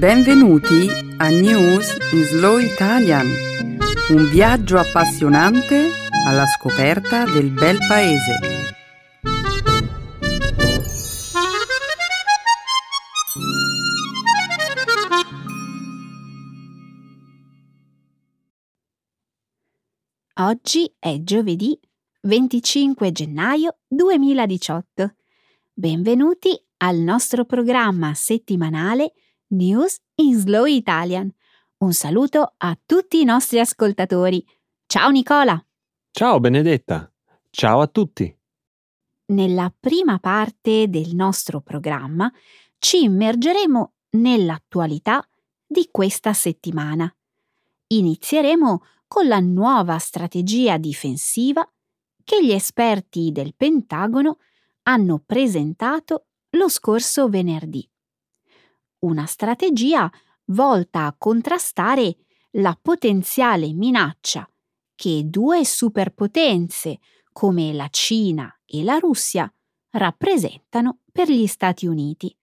Benvenuti a News in Slow Italian, un viaggio appassionante alla scoperta del bel paese. Oggi è giovedì 25 gennaio 2018. Benvenuti al nostro programma settimanale News in Slow Italian. Un saluto a tutti i nostri ascoltatori. Ciao Nicola! Ciao Benedetta! Ciao a tutti! Nella prima parte del nostro programma ci immergeremo nell'attualità di questa settimana. Inizieremo con la nuova strategia difensiva che gli esperti del Pentagono hanno presentato lo scorso venerdì. Una strategia volta a contrastare la potenziale minaccia che due superpotenze come la Cina e la Russia rappresentano per gli Stati Uniti.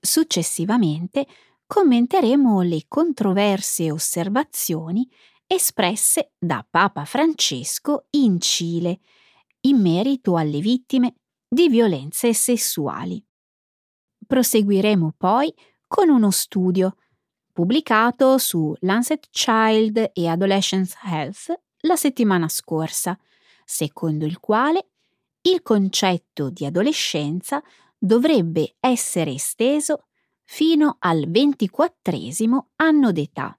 Successivamente commenteremo le controverse osservazioni espresse da Papa Francesco in Cile in merito alle vittime di violenze sessuali. Proseguiremo poi con uno studio pubblicato su Lancet Child e Adolescence Health la settimana scorsa, secondo il quale il concetto di adolescenza dovrebbe essere esteso fino al ventiquattresimo anno d'età.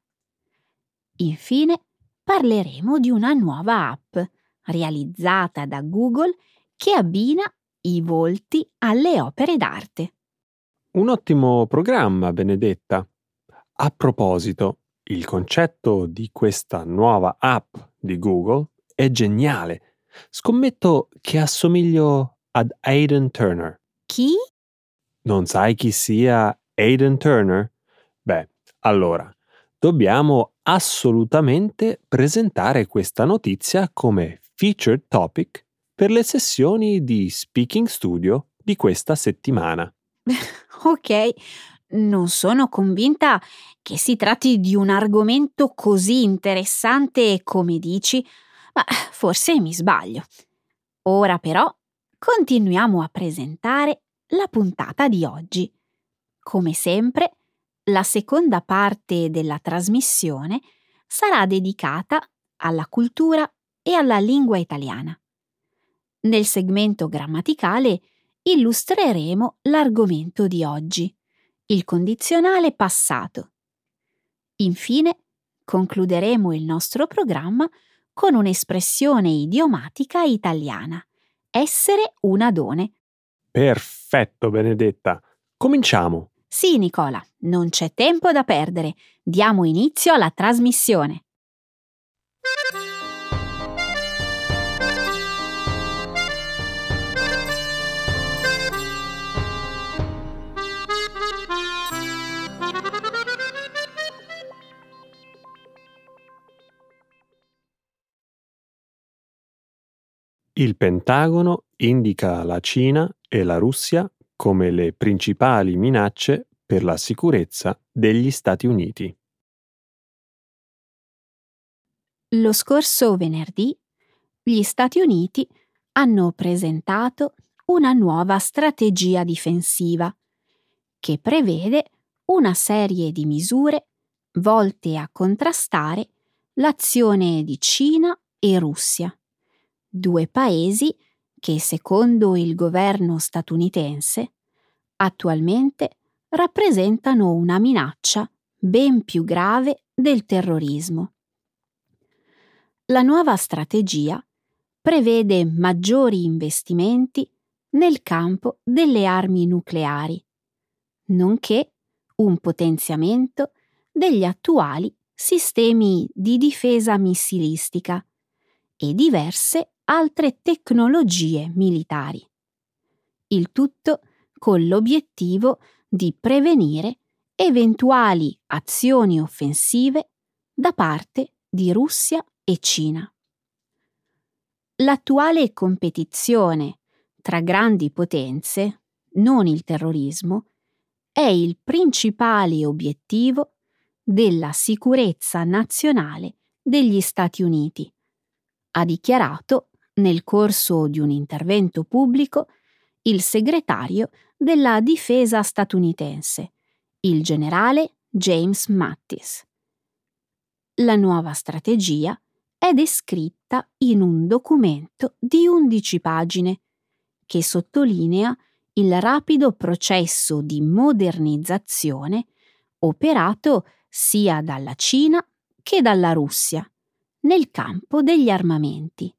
Infine parleremo di una nuova app realizzata da Google che abbina i volti alle opere d'arte. Un ottimo programma, Benedetta. A proposito, il concetto di questa nuova app di Google è geniale. Scommetto che assomiglio ad Aiden Turner. Chi? Non sai chi sia Aiden Turner? Beh, allora, dobbiamo assolutamente presentare questa notizia come featured topic per le sessioni di Speaking Studio di questa settimana. ok, non sono convinta che si tratti di un argomento così interessante come dici, ma forse mi sbaglio. Ora però continuiamo a presentare la puntata di oggi. Come sempre, la seconda parte della trasmissione sarà dedicata alla cultura e alla lingua italiana. Nel segmento grammaticale illustreremo l'argomento di oggi, il condizionale passato. Infine, concluderemo il nostro programma con un'espressione idiomatica italiana, essere un adone. Perfetto, Benedetta. Cominciamo. Sì, Nicola, non c'è tempo da perdere. Diamo inizio alla trasmissione. Il Pentagono indica la Cina e la Russia come le principali minacce per la sicurezza degli Stati Uniti. Lo scorso venerdì gli Stati Uniti hanno presentato una nuova strategia difensiva che prevede una serie di misure volte a contrastare l'azione di Cina e Russia, due paesi che secondo il governo statunitense attualmente rappresentano una minaccia ben più grave del terrorismo. La nuova strategia prevede maggiori investimenti nel campo delle armi nucleari, nonché un potenziamento degli attuali sistemi di difesa missilistica e diverse altre tecnologie militari. Il tutto con l'obiettivo di prevenire eventuali azioni offensive da parte di Russia e Cina. L'attuale competizione tra grandi potenze, non il terrorismo, è il principale obiettivo della sicurezza nazionale degli Stati Uniti, ha dichiarato nel corso di un intervento pubblico il segretario della difesa statunitense, il generale James Mattis. La nuova strategia è descritta in un documento di 11 pagine che sottolinea il rapido processo di modernizzazione operato sia dalla Cina che dalla Russia nel campo degli armamenti.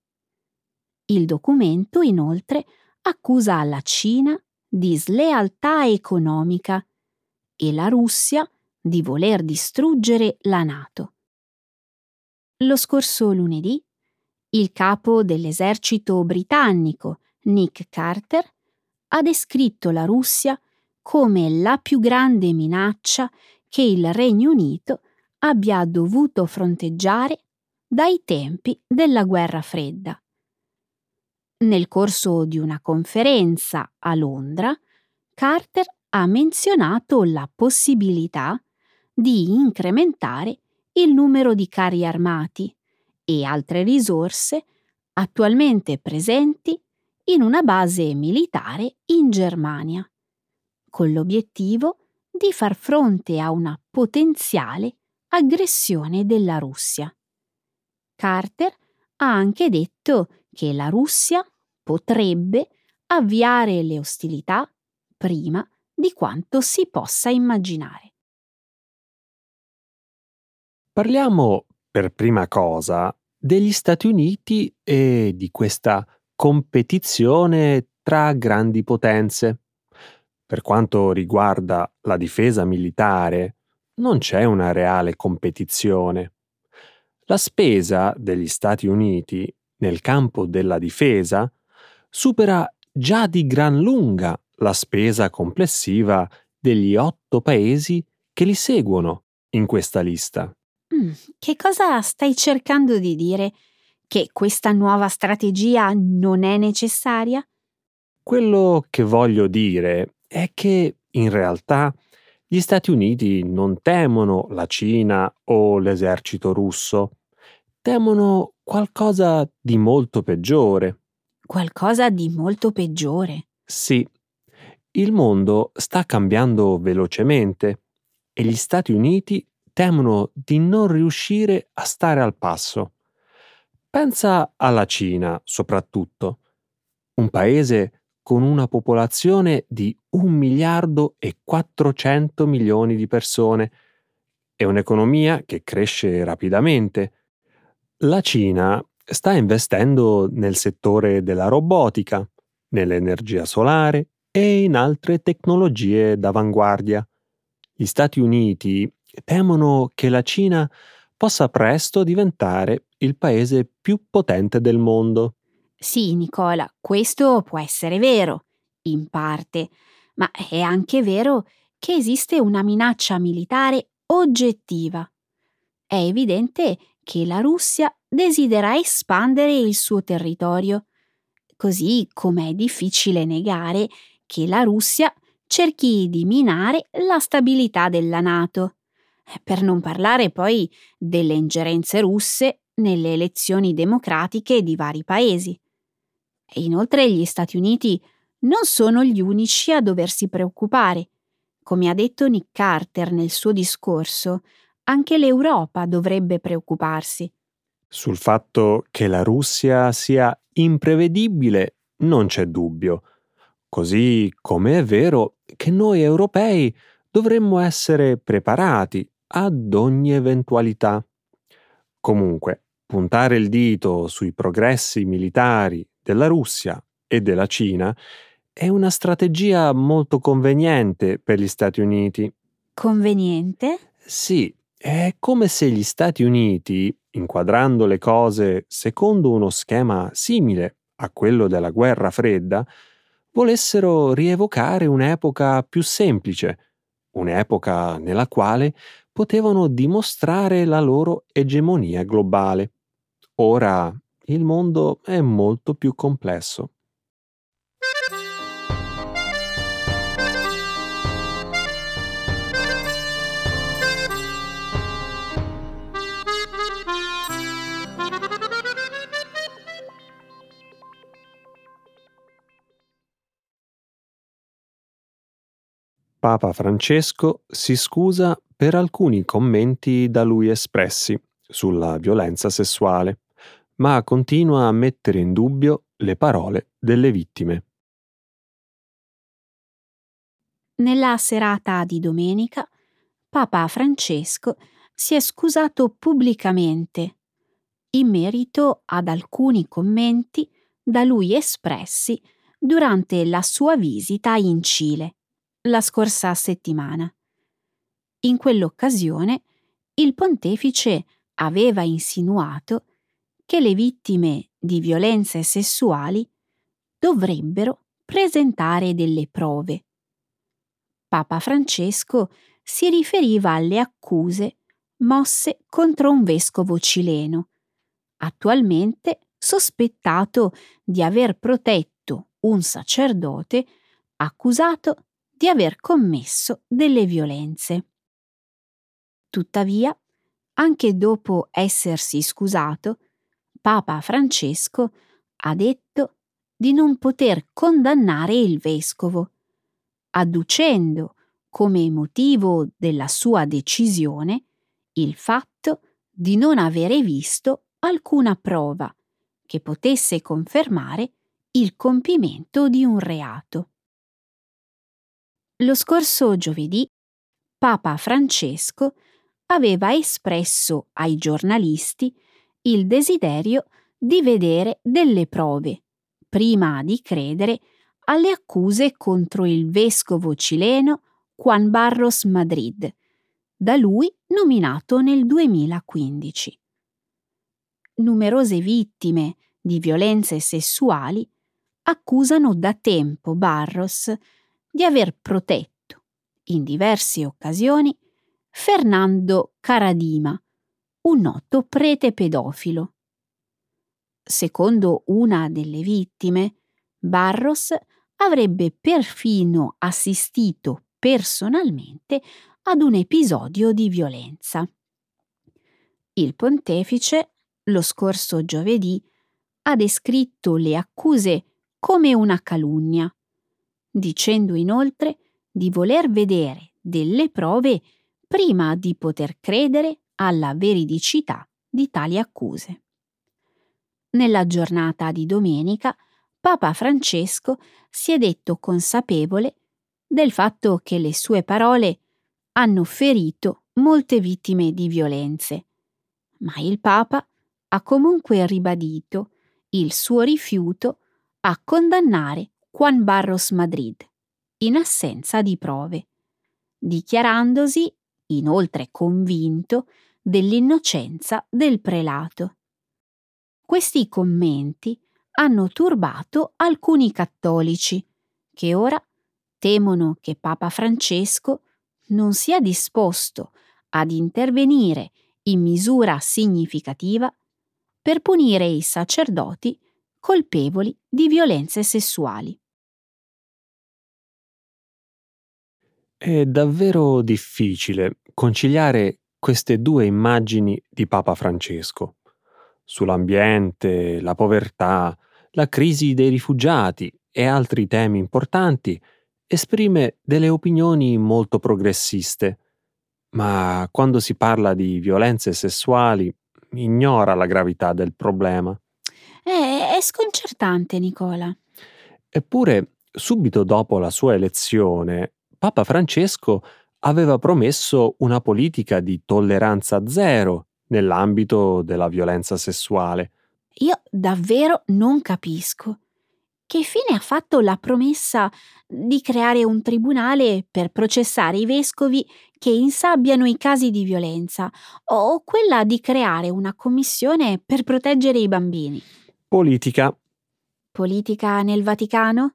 Il documento inoltre accusa la Cina di slealtà economica e la Russia di voler distruggere la Nato. Lo scorso lunedì, il capo dell'esercito britannico, Nick Carter, ha descritto la Russia come la più grande minaccia che il Regno Unito abbia dovuto fronteggiare dai tempi della guerra fredda. Nel corso di una conferenza a Londra, Carter ha menzionato la possibilità di incrementare il numero di carri armati e altre risorse attualmente presenti in una base militare in Germania, con l'obiettivo di far fronte a una potenziale aggressione della Russia. Carter ha anche detto che la Russia potrebbe avviare le ostilità prima di quanto si possa immaginare. Parliamo per prima cosa degli Stati Uniti e di questa competizione tra grandi potenze. Per quanto riguarda la difesa militare, non c'è una reale competizione. La spesa degli Stati Uniti nel campo della difesa supera già di gran lunga la spesa complessiva degli otto paesi che li seguono in questa lista. Mm, che cosa stai cercando di dire? Che questa nuova strategia non è necessaria? Quello che voglio dire è che in realtà gli Stati Uniti non temono la Cina o l'esercito russo, temono qualcosa di molto peggiore. Qualcosa di molto peggiore? Sì. Il mondo sta cambiando velocemente e gli Stati Uniti temono di non riuscire a stare al passo. Pensa alla Cina, soprattutto, un paese con una popolazione di 1 miliardo e 400 milioni di persone e un'economia che cresce rapidamente. La Cina sta investendo nel settore della robotica, nell'energia solare e in altre tecnologie d'avanguardia. Gli Stati Uniti temono che la Cina possa presto diventare il paese più potente del mondo. Sì, Nicola, questo può essere vero, in parte, ma è anche vero che esiste una minaccia militare oggettiva. È evidente che la Russia desidera espandere il suo territorio, così come è difficile negare che la Russia cerchi di minare la stabilità della Nato. Per non parlare poi delle ingerenze russe nelle elezioni democratiche di vari paesi. E inoltre gli Stati Uniti non sono gli unici a doversi preoccupare. Come ha detto Nick Carter nel suo discorso, anche l'Europa dovrebbe preoccuparsi. Sul fatto che la Russia sia imprevedibile non c'è dubbio, così come è vero che noi europei dovremmo essere preparati ad ogni eventualità. Comunque, puntare il dito sui progressi militari della Russia e della Cina è una strategia molto conveniente per gli Stati Uniti. Conveniente? Sì, è come se gli Stati Uniti, inquadrando le cose secondo uno schema simile a quello della guerra fredda, volessero rievocare un'epoca più semplice, un'epoca nella quale potevano dimostrare la loro egemonia globale. Ora il mondo è molto più complesso. Papa Francesco si scusa per alcuni commenti da lui espressi sulla violenza sessuale, ma continua a mettere in dubbio le parole delle vittime. Nella serata di domenica, Papa Francesco si è scusato pubblicamente in merito ad alcuni commenti da lui espressi durante la sua visita in Cile la scorsa settimana. In quell'occasione il pontefice aveva insinuato che le vittime di violenze sessuali dovrebbero presentare delle prove. Papa Francesco si riferiva alle accuse mosse contro un vescovo cileno, attualmente sospettato di aver protetto un sacerdote accusato di aver commesso delle violenze. Tuttavia, anche dopo essersi scusato, Papa Francesco ha detto di non poter condannare il vescovo, adducendo come motivo della sua decisione il fatto di non avere visto alcuna prova che potesse confermare il compimento di un reato. Lo scorso giovedì Papa Francesco aveva espresso ai giornalisti il desiderio di vedere delle prove prima di credere alle accuse contro il vescovo cileno Juan Barros Madrid, da lui nominato nel 2015. Numerose vittime di violenze sessuali accusano da tempo Barros di aver protetto, in diverse occasioni, Fernando Caradima, un noto prete pedofilo. Secondo una delle vittime, Barros avrebbe perfino assistito personalmente ad un episodio di violenza. Il pontefice, lo scorso giovedì, ha descritto le accuse come una calunnia dicendo inoltre di voler vedere delle prove prima di poter credere alla veridicità di tali accuse. Nella giornata di domenica, Papa Francesco si è detto consapevole del fatto che le sue parole hanno ferito molte vittime di violenze, ma il Papa ha comunque ribadito il suo rifiuto a condannare Juan Barros Madrid, in assenza di prove, dichiarandosi inoltre convinto dell'innocenza del prelato. Questi commenti hanno turbato alcuni cattolici, che ora temono che Papa Francesco non sia disposto ad intervenire in misura significativa per punire i sacerdoti colpevoli di violenze sessuali. È davvero difficile conciliare queste due immagini di Papa Francesco. Sull'ambiente, la povertà, la crisi dei rifugiati e altri temi importanti, esprime delle opinioni molto progressiste, ma quando si parla di violenze sessuali ignora la gravità del problema. È, è sconcertante, Nicola. Eppure, subito dopo la sua elezione, Papa Francesco aveva promesso una politica di tolleranza zero nell'ambito della violenza sessuale. Io davvero non capisco. Che fine ha fatto la promessa di creare un tribunale per processare i vescovi che insabbiano i casi di violenza o quella di creare una commissione per proteggere i bambini? Politica. Politica nel Vaticano?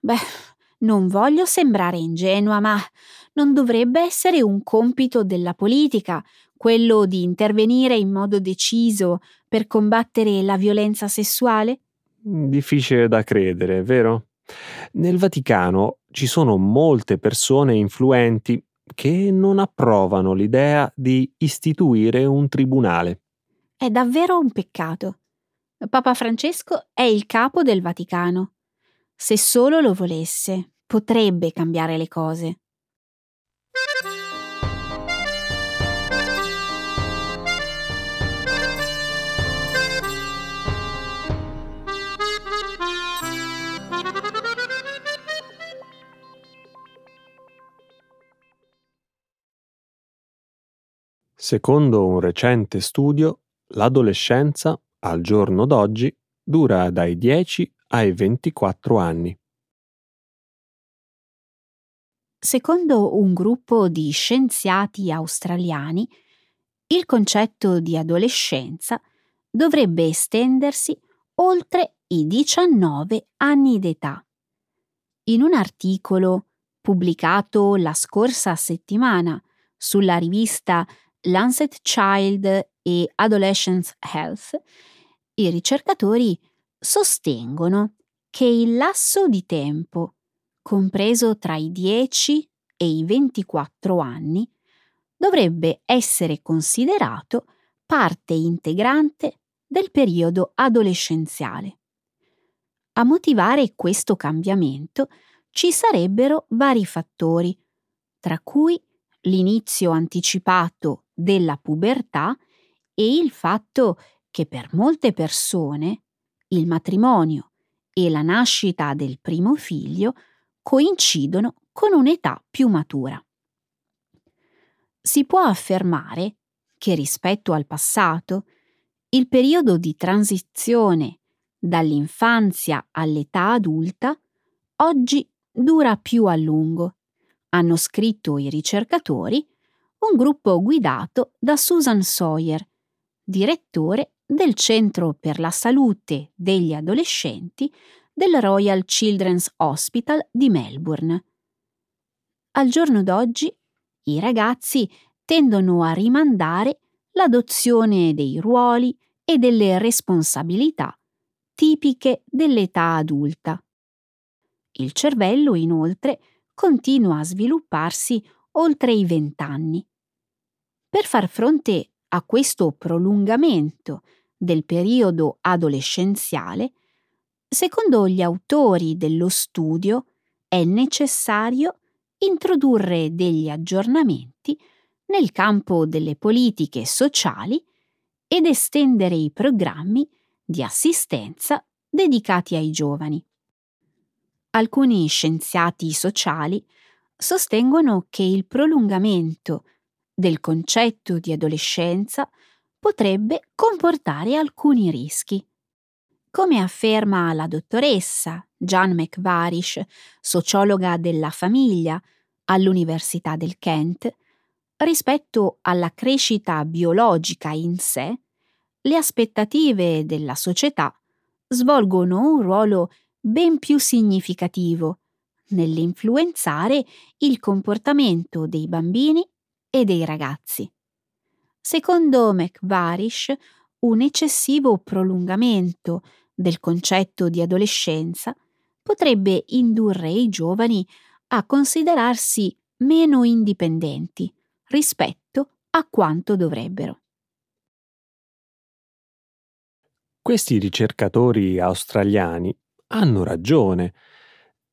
Beh, non voglio sembrare ingenua, ma non dovrebbe essere un compito della politica quello di intervenire in modo deciso per combattere la violenza sessuale? Difficile da credere, vero? Nel Vaticano ci sono molte persone influenti che non approvano l'idea di istituire un tribunale. È davvero un peccato. Papa Francesco è il capo del Vaticano. Se solo lo volesse, potrebbe cambiare le cose. Secondo un recente studio, l'adolescenza, al giorno d'oggi, dura dai 10 ai 24 anni. Secondo un gruppo di scienziati australiani, il concetto di adolescenza dovrebbe estendersi oltre i 19 anni d'età. In un articolo pubblicato la scorsa settimana sulla rivista Lancet Child e Adolescence Health, i ricercatori sostengono che il lasso di tempo compreso tra i 10 e i 24 anni dovrebbe essere considerato parte integrante del periodo adolescenziale. A motivare questo cambiamento ci sarebbero vari fattori, tra cui l'inizio anticipato della pubertà e il fatto che per molte persone il matrimonio e la nascita del primo figlio coincidono con un'età più matura. Si può affermare che rispetto al passato, il periodo di transizione dall'infanzia all'età adulta oggi dura più a lungo, hanno scritto i ricercatori, un gruppo guidato da Susan Sawyer, direttore del Centro per la Salute degli Adolescenti del Royal Children's Hospital di Melbourne. Al giorno d'oggi i ragazzi tendono a rimandare l'adozione dei ruoli e delle responsabilità tipiche dell'età adulta. Il cervello, inoltre, continua a svilupparsi oltre i vent'anni. Per far fronte a questo prolungamento del periodo adolescenziale, secondo gli autori dello studio è necessario introdurre degli aggiornamenti nel campo delle politiche sociali ed estendere i programmi di assistenza dedicati ai giovani. Alcuni scienziati sociali sostengono che il prolungamento del concetto di adolescenza potrebbe comportare alcuni rischi. Come afferma la dottoressa Jan McVarish, sociologa della famiglia all'Università del Kent, rispetto alla crescita biologica in sé, le aspettative della società svolgono un ruolo ben più significativo nell'influenzare il comportamento dei bambini e dei ragazzi. Secondo McVarish, un eccessivo prolungamento del concetto di adolescenza potrebbe indurre i giovani a considerarsi meno indipendenti rispetto a quanto dovrebbero. Questi ricercatori australiani hanno ragione.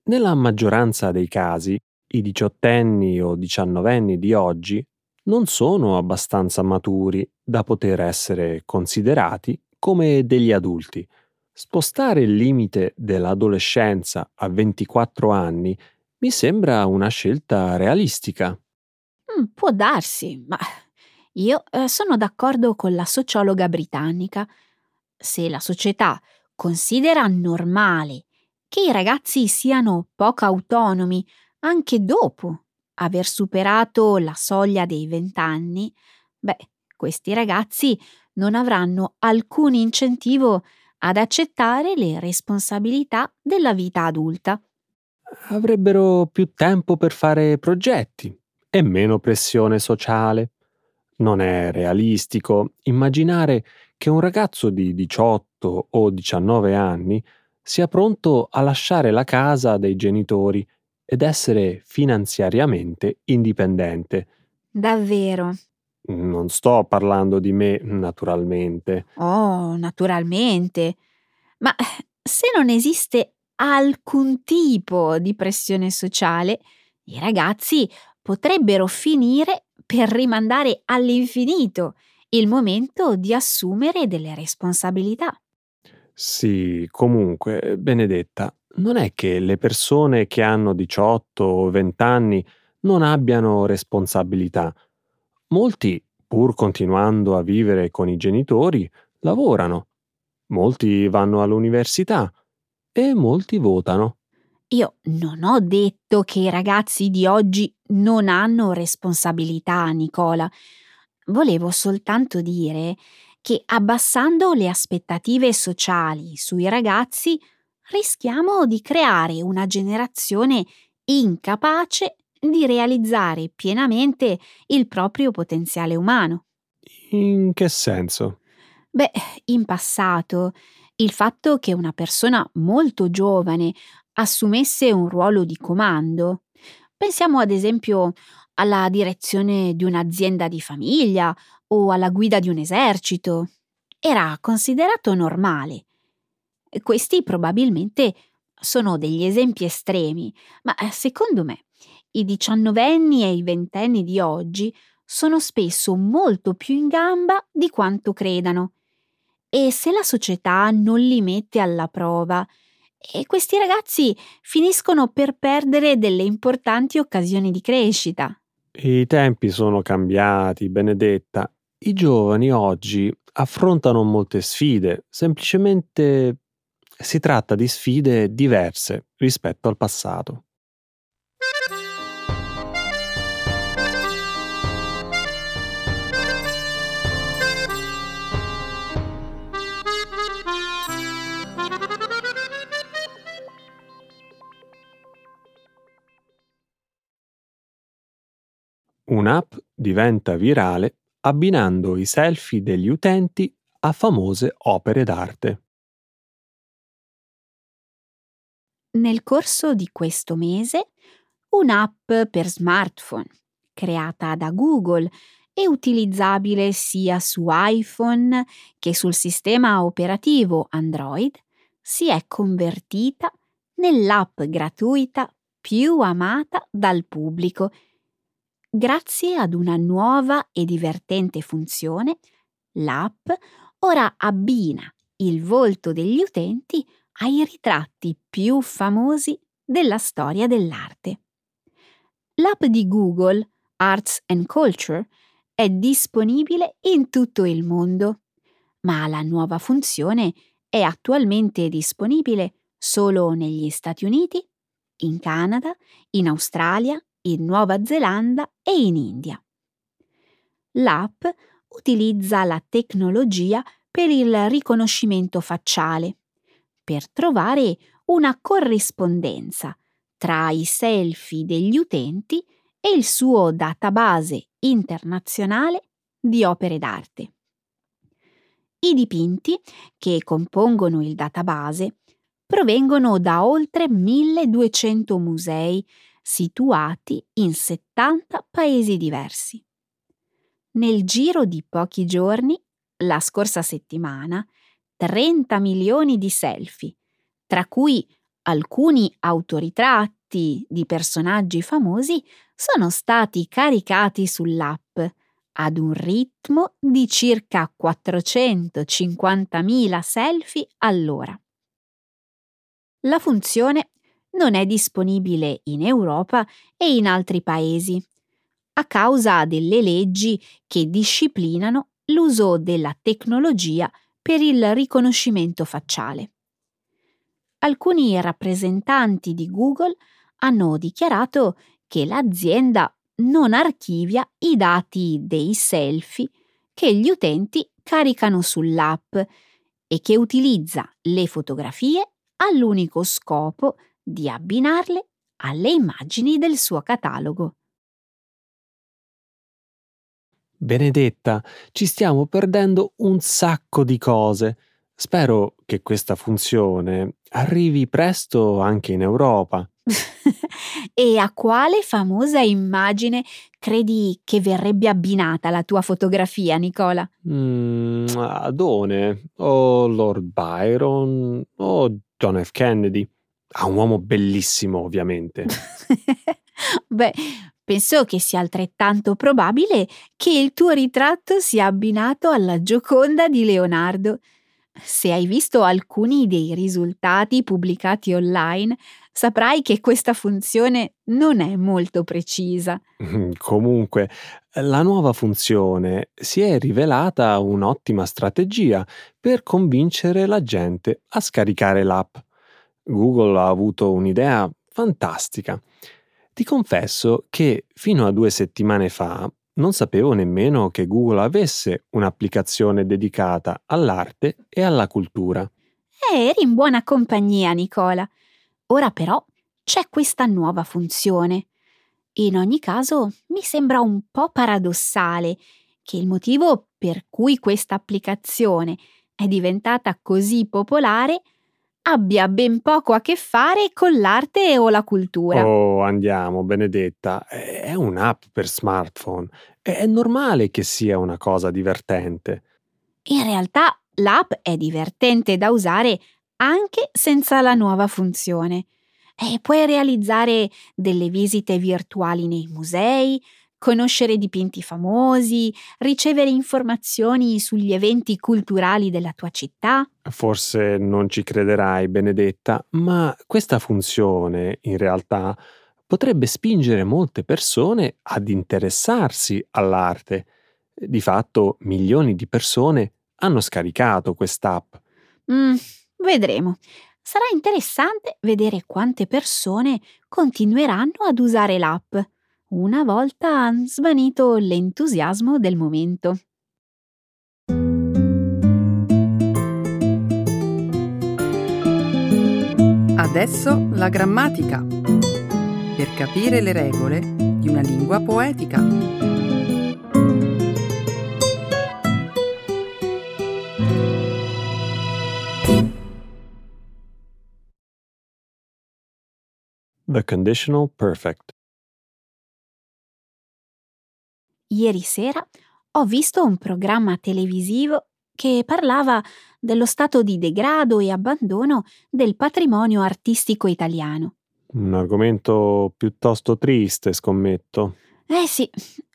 Nella maggioranza dei casi, i diciottenni o diciannovenni di oggi non sono abbastanza maturi da poter essere considerati come degli adulti. Spostare il limite dell'adolescenza a 24 anni mi sembra una scelta realistica. Mm, può darsi, ma io eh, sono d'accordo con la sociologa britannica. Se la società considera normale che i ragazzi siano poco autonomi anche dopo aver superato la soglia dei vent'anni, beh, questi ragazzi non avranno alcun incentivo ad accettare le responsabilità della vita adulta. Avrebbero più tempo per fare progetti e meno pressione sociale. Non è realistico immaginare che un ragazzo di 18 o 19 anni sia pronto a lasciare la casa dei genitori ed essere finanziariamente indipendente. Davvero? Non sto parlando di me, naturalmente. Oh, naturalmente. Ma se non esiste alcun tipo di pressione sociale, i ragazzi potrebbero finire per rimandare all'infinito il momento di assumere delle responsabilità. Sì, comunque, Benedetta, non è che le persone che hanno 18 o 20 anni non abbiano responsabilità. Molti pur continuando a vivere con i genitori, lavorano. Molti vanno all'università e molti votano. Io non ho detto che i ragazzi di oggi non hanno responsabilità, Nicola. Volevo soltanto dire che abbassando le aspettative sociali sui ragazzi rischiamo di creare una generazione incapace di realizzare pienamente il proprio potenziale umano. In che senso? Beh, in passato il fatto che una persona molto giovane assumesse un ruolo di comando, pensiamo ad esempio alla direzione di un'azienda di famiglia o alla guida di un esercito, era considerato normale. Questi probabilmente sono degli esempi estremi, ma secondo me i diciannovenni e i ventenni di oggi sono spesso molto più in gamba di quanto credano. E se la società non li mette alla prova, questi ragazzi finiscono per perdere delle importanti occasioni di crescita. I tempi sono cambiati, Benedetta. I giovani oggi affrontano molte sfide, semplicemente si tratta di sfide diverse rispetto al passato. Un'app diventa virale abbinando i selfie degli utenti a famose opere d'arte. Nel corso di questo mese, un'app per smartphone, creata da Google e utilizzabile sia su iPhone che sul sistema operativo Android, si è convertita nell'app gratuita più amata dal pubblico. Grazie ad una nuova e divertente funzione, l'app ora abbina il volto degli utenti ai ritratti più famosi della storia dell'arte. L'app di Google, Arts and Culture, è disponibile in tutto il mondo, ma la nuova funzione è attualmente disponibile solo negli Stati Uniti, in Canada, in Australia in Nuova Zelanda e in India. L'app utilizza la tecnologia per il riconoscimento facciale, per trovare una corrispondenza tra i selfie degli utenti e il suo database internazionale di opere d'arte. I dipinti che compongono il database provengono da oltre 1200 musei situati in 70 paesi diversi. Nel giro di pochi giorni, la scorsa settimana, 30 milioni di selfie, tra cui alcuni autoritratti di personaggi famosi, sono stati caricati sull'app ad un ritmo di circa 450.000 selfie all'ora. La funzione non è disponibile in Europa e in altri paesi, a causa delle leggi che disciplinano l'uso della tecnologia per il riconoscimento facciale. Alcuni rappresentanti di Google hanno dichiarato che l'azienda non archivia i dati dei selfie che gli utenti caricano sull'app e che utilizza le fotografie all'unico scopo di abbinarle alle immagini del suo catalogo. Benedetta, ci stiamo perdendo un sacco di cose. Spero che questa funzione arrivi presto anche in Europa. e a quale famosa immagine credi che verrebbe abbinata la tua fotografia, Nicola? Mm, Adone, o Lord Byron, o John F. Kennedy. A un uomo bellissimo, ovviamente. Beh, penso che sia altrettanto probabile che il tuo ritratto sia abbinato alla Gioconda di Leonardo. Se hai visto alcuni dei risultati pubblicati online, saprai che questa funzione non è molto precisa. Comunque, la nuova funzione si è rivelata un'ottima strategia per convincere la gente a scaricare l'app. Google ha avuto un'idea fantastica. Ti confesso che fino a due settimane fa non sapevo nemmeno che Google avesse un'applicazione dedicata all'arte e alla cultura. Eh, eri in buona compagnia, Nicola. Ora però c'è questa nuova funzione. In ogni caso, mi sembra un po' paradossale che il motivo per cui questa applicazione è diventata così popolare abbia ben poco a che fare con l'arte o la cultura. Oh, andiamo, Benedetta, è un'app per smartphone. È normale che sia una cosa divertente. In realtà l'app è divertente da usare anche senza la nuova funzione. E puoi realizzare delle visite virtuali nei musei, conoscere dipinti famosi, ricevere informazioni sugli eventi culturali della tua città. Forse non ci crederai, Benedetta, ma questa funzione, in realtà, potrebbe spingere molte persone ad interessarsi all'arte. Di fatto, milioni di persone hanno scaricato quest'app. Mm, vedremo. Sarà interessante vedere quante persone continueranno ad usare l'app una volta svanito l'entusiasmo del momento. Adesso la grammatica. Per capire le regole di una lingua poetica. The conditional perfect. Ieri sera ho visto un programma televisivo che parlava dello stato di degrado e abbandono del patrimonio artistico italiano. Un argomento piuttosto triste, scommetto. Eh sì,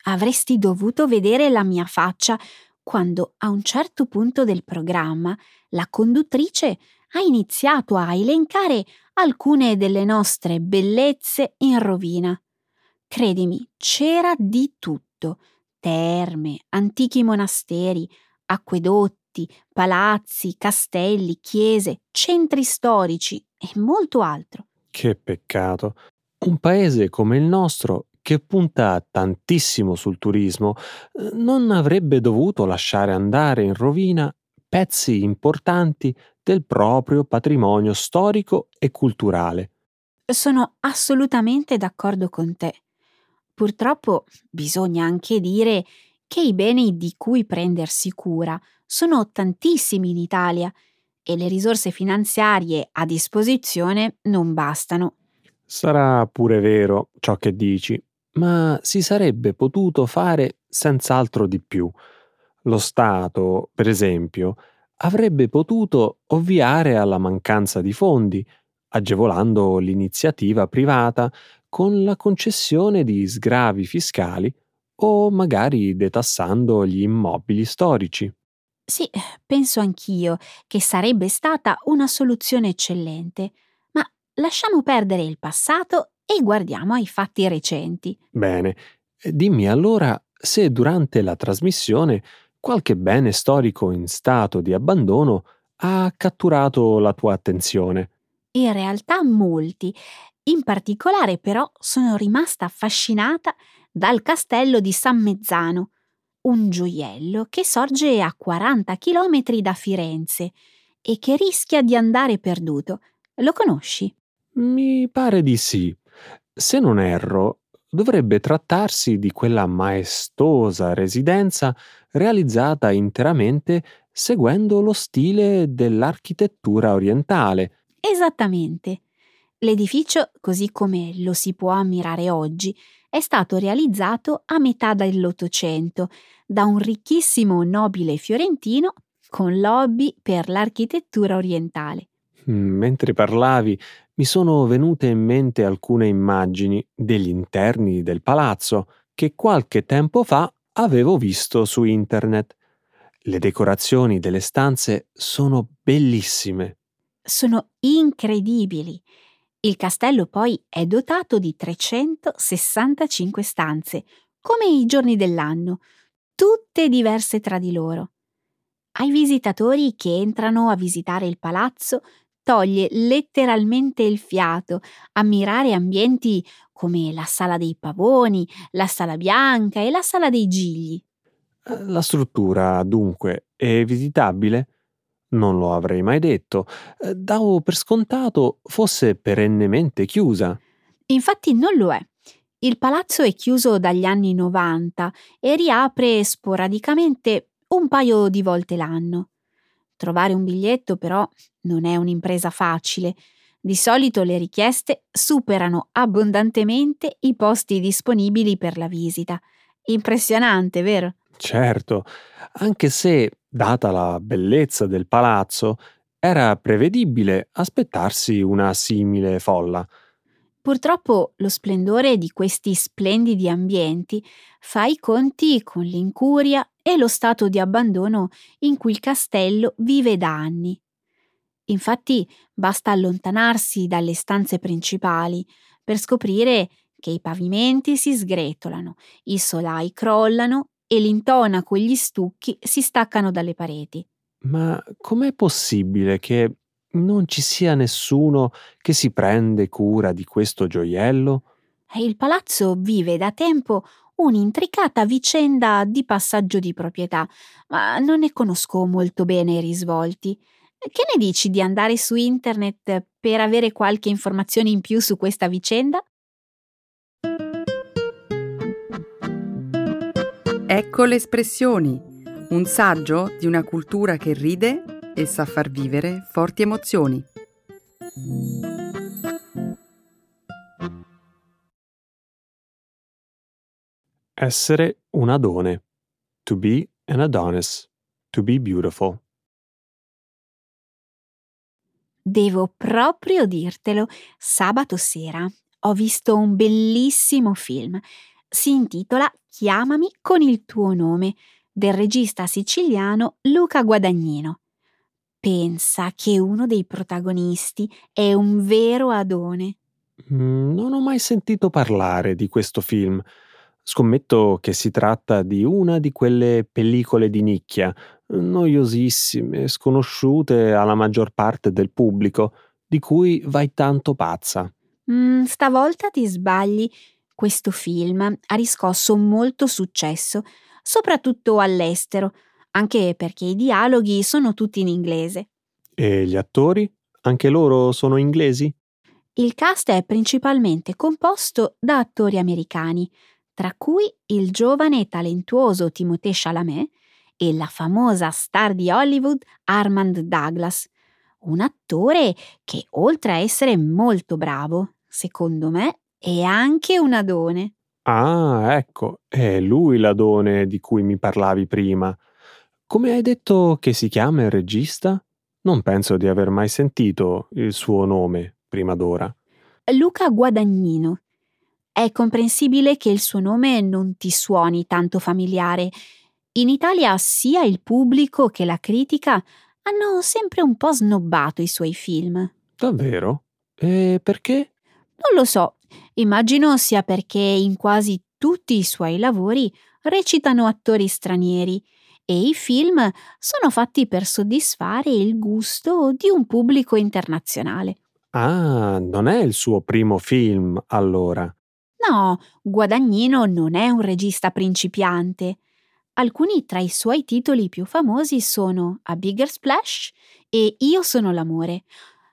avresti dovuto vedere la mia faccia quando a un certo punto del programma la conduttrice ha iniziato a elencare alcune delle nostre bellezze in rovina. Credimi, c'era di tutto terme, antichi monasteri, acquedotti, palazzi, castelli, chiese, centri storici e molto altro. Che peccato. Un paese come il nostro, che punta tantissimo sul turismo, eh, non avrebbe dovuto lasciare andare in rovina pezzi importanti del proprio patrimonio storico e culturale. Sono assolutamente d'accordo con te. Purtroppo bisogna anche dire che i beni di cui prendersi cura sono tantissimi in Italia e le risorse finanziarie a disposizione non bastano. Sarà pure vero ciò che dici, ma si sarebbe potuto fare senz'altro di più. Lo Stato, per esempio, avrebbe potuto ovviare alla mancanza di fondi, agevolando l'iniziativa privata con la concessione di sgravi fiscali o magari detassando gli immobili storici. Sì, penso anch'io che sarebbe stata una soluzione eccellente, ma lasciamo perdere il passato e guardiamo ai fatti recenti. Bene, dimmi allora se durante la trasmissione qualche bene storico in stato di abbandono ha catturato la tua attenzione. In realtà molti, in particolare però sono rimasta affascinata dal castello di San Mezzano, un gioiello che sorge a 40 km da Firenze e che rischia di andare perduto. Lo conosci? Mi pare di sì. Se non erro, dovrebbe trattarsi di quella maestosa residenza realizzata interamente seguendo lo stile dell'architettura orientale. Esattamente. L'edificio, così come lo si può ammirare oggi, è stato realizzato a metà dell'Ottocento da un ricchissimo nobile fiorentino con lobby per l'architettura orientale. Mm, mentre parlavi, mi sono venute in mente alcune immagini degli interni del palazzo che qualche tempo fa avevo visto su internet. Le decorazioni delle stanze sono bellissime. Sono incredibili Il castello poi è dotato di 365 stanze, come i giorni dell'anno, tutte diverse tra di loro. Ai visitatori che entrano a visitare il palazzo toglie letteralmente il fiato ammirare ambienti come la sala dei pavoni, la sala bianca e la sala dei gigli. Eh, la struttura, dunque, è visitabile? Non lo avrei mai detto. Eh, davo per scontato fosse perennemente chiusa. Infatti non lo è. Il palazzo è chiuso dagli anni 90 e riapre sporadicamente un paio di volte l'anno. Trovare un biglietto però non è un'impresa facile. Di solito le richieste superano abbondantemente i posti disponibili per la visita. Impressionante, vero? Certo, anche se, data la bellezza del palazzo, era prevedibile aspettarsi una simile folla. Purtroppo lo splendore di questi splendidi ambienti fa i conti con l'incuria e lo stato di abbandono in cui il castello vive da anni. Infatti basta allontanarsi dalle stanze principali per scoprire che i pavimenti si sgretolano, i solai crollano e l'intonaco e gli stucchi si staccano dalle pareti. Ma com'è possibile che non ci sia nessuno che si prende cura di questo gioiello? Il palazzo vive da tempo un'intricata vicenda di passaggio di proprietà, ma non ne conosco molto bene i risvolti. Che ne dici di andare su internet per avere qualche informazione in più su questa vicenda? Ecco le espressioni, un saggio di una cultura che ride e sa far vivere forti emozioni. Essere un adone. To be an Adonis. To be beautiful. Devo proprio dirtelo, sabato sera ho visto un bellissimo film. Si intitola Chiamami con il tuo nome del regista siciliano Luca Guadagnino. Pensa che uno dei protagonisti è un vero adone. Mm, non ho mai sentito parlare di questo film. Scommetto che si tratta di una di quelle pellicole di nicchia, noiosissime, sconosciute alla maggior parte del pubblico, di cui vai tanto pazza. Mm, stavolta ti sbagli. Questo film ha riscosso molto successo, soprattutto all'estero, anche perché i dialoghi sono tutti in inglese. E gli attori? Anche loro sono inglesi? Il cast è principalmente composto da attori americani, tra cui il giovane e talentuoso Timothée Chalamet e la famosa star di Hollywood Armand Douglas, un attore che oltre a essere molto bravo, secondo me, è anche un adone. Ah, ecco, è lui l'adone di cui mi parlavi prima. Come hai detto che si chiama il regista? Non penso di aver mai sentito il suo nome prima d'ora. Luca Guadagnino. È comprensibile che il suo nome non ti suoni tanto familiare. In Italia sia il pubblico che la critica hanno sempre un po' snobbato i suoi film. Davvero? E perché? Non lo so, immagino sia perché in quasi tutti i suoi lavori recitano attori stranieri e i film sono fatti per soddisfare il gusto di un pubblico internazionale. Ah, non è il suo primo film, allora. No, Guadagnino non è un regista principiante. Alcuni tra i suoi titoli più famosi sono A Bigger Splash e Io sono l'amore.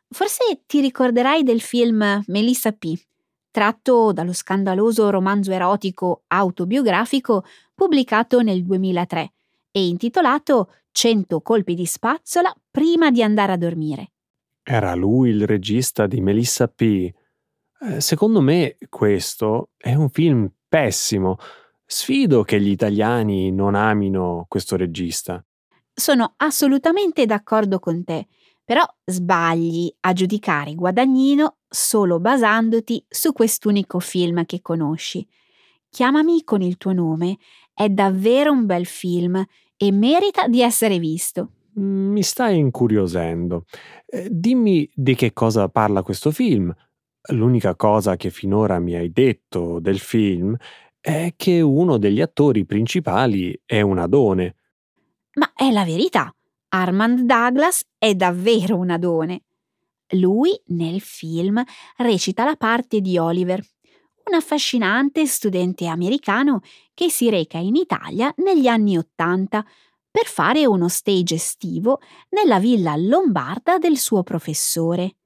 Forse ti ricorderai del film Melissa P., tratto dallo scandaloso romanzo erotico autobiografico pubblicato nel 2003 e intitolato 100 colpi di spazzola prima di andare a dormire. Era lui il regista di Melissa P. Eh, secondo me questo è un film pessimo. Sfido che gli italiani non amino questo regista. Sono assolutamente d'accordo con te, però sbagli a giudicare Guadagnino solo basandoti su quest'unico film che conosci. Chiamami con il tuo nome è davvero un bel film e merita di essere visto. Mi stai incuriosendo. Eh, dimmi di che cosa parla questo film. L'unica cosa che finora mi hai detto del film è che uno degli attori principali è un adone. Ma è la verità. Armand Douglas è davvero un adone. Lui, nel film, recita la parte di Oliver, un affascinante studente americano che si reca in Italia negli anni Ottanta per fare uno stage estivo nella villa lombarda del suo professore.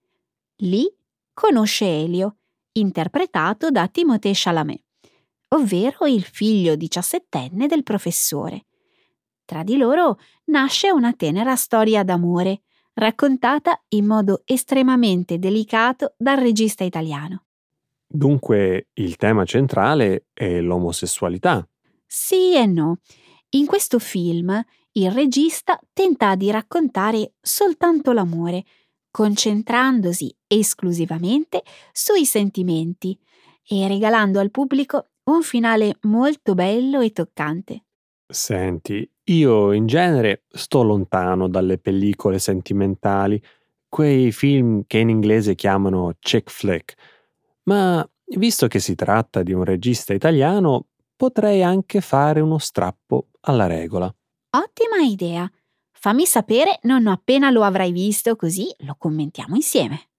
Lì conosce Elio, interpretato da Timothée Chalamet, ovvero il figlio diciassettenne del professore. Tra di loro nasce una tenera storia d'amore, raccontata in modo estremamente delicato dal regista italiano. Dunque il tema centrale è l'omosessualità. Sì e no. In questo film il regista tenta di raccontare soltanto l'amore, concentrandosi esclusivamente sui sentimenti e regalando al pubblico un finale molto bello e toccante. Senti, io in genere sto lontano dalle pellicole sentimentali, quei film che in inglese chiamano chick flick, ma visto che si tratta di un regista italiano, potrei anche fare uno strappo alla regola. Ottima idea. Fammi sapere non appena lo avrai visto, così lo commentiamo insieme.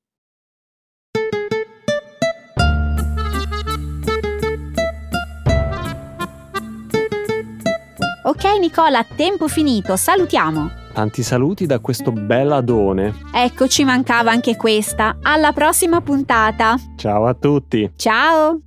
Ok Nicola, tempo finito, salutiamo. Tanti saluti da questo bel adone. Ecco, ci mancava anche questa. Alla prossima puntata. Ciao a tutti. Ciao.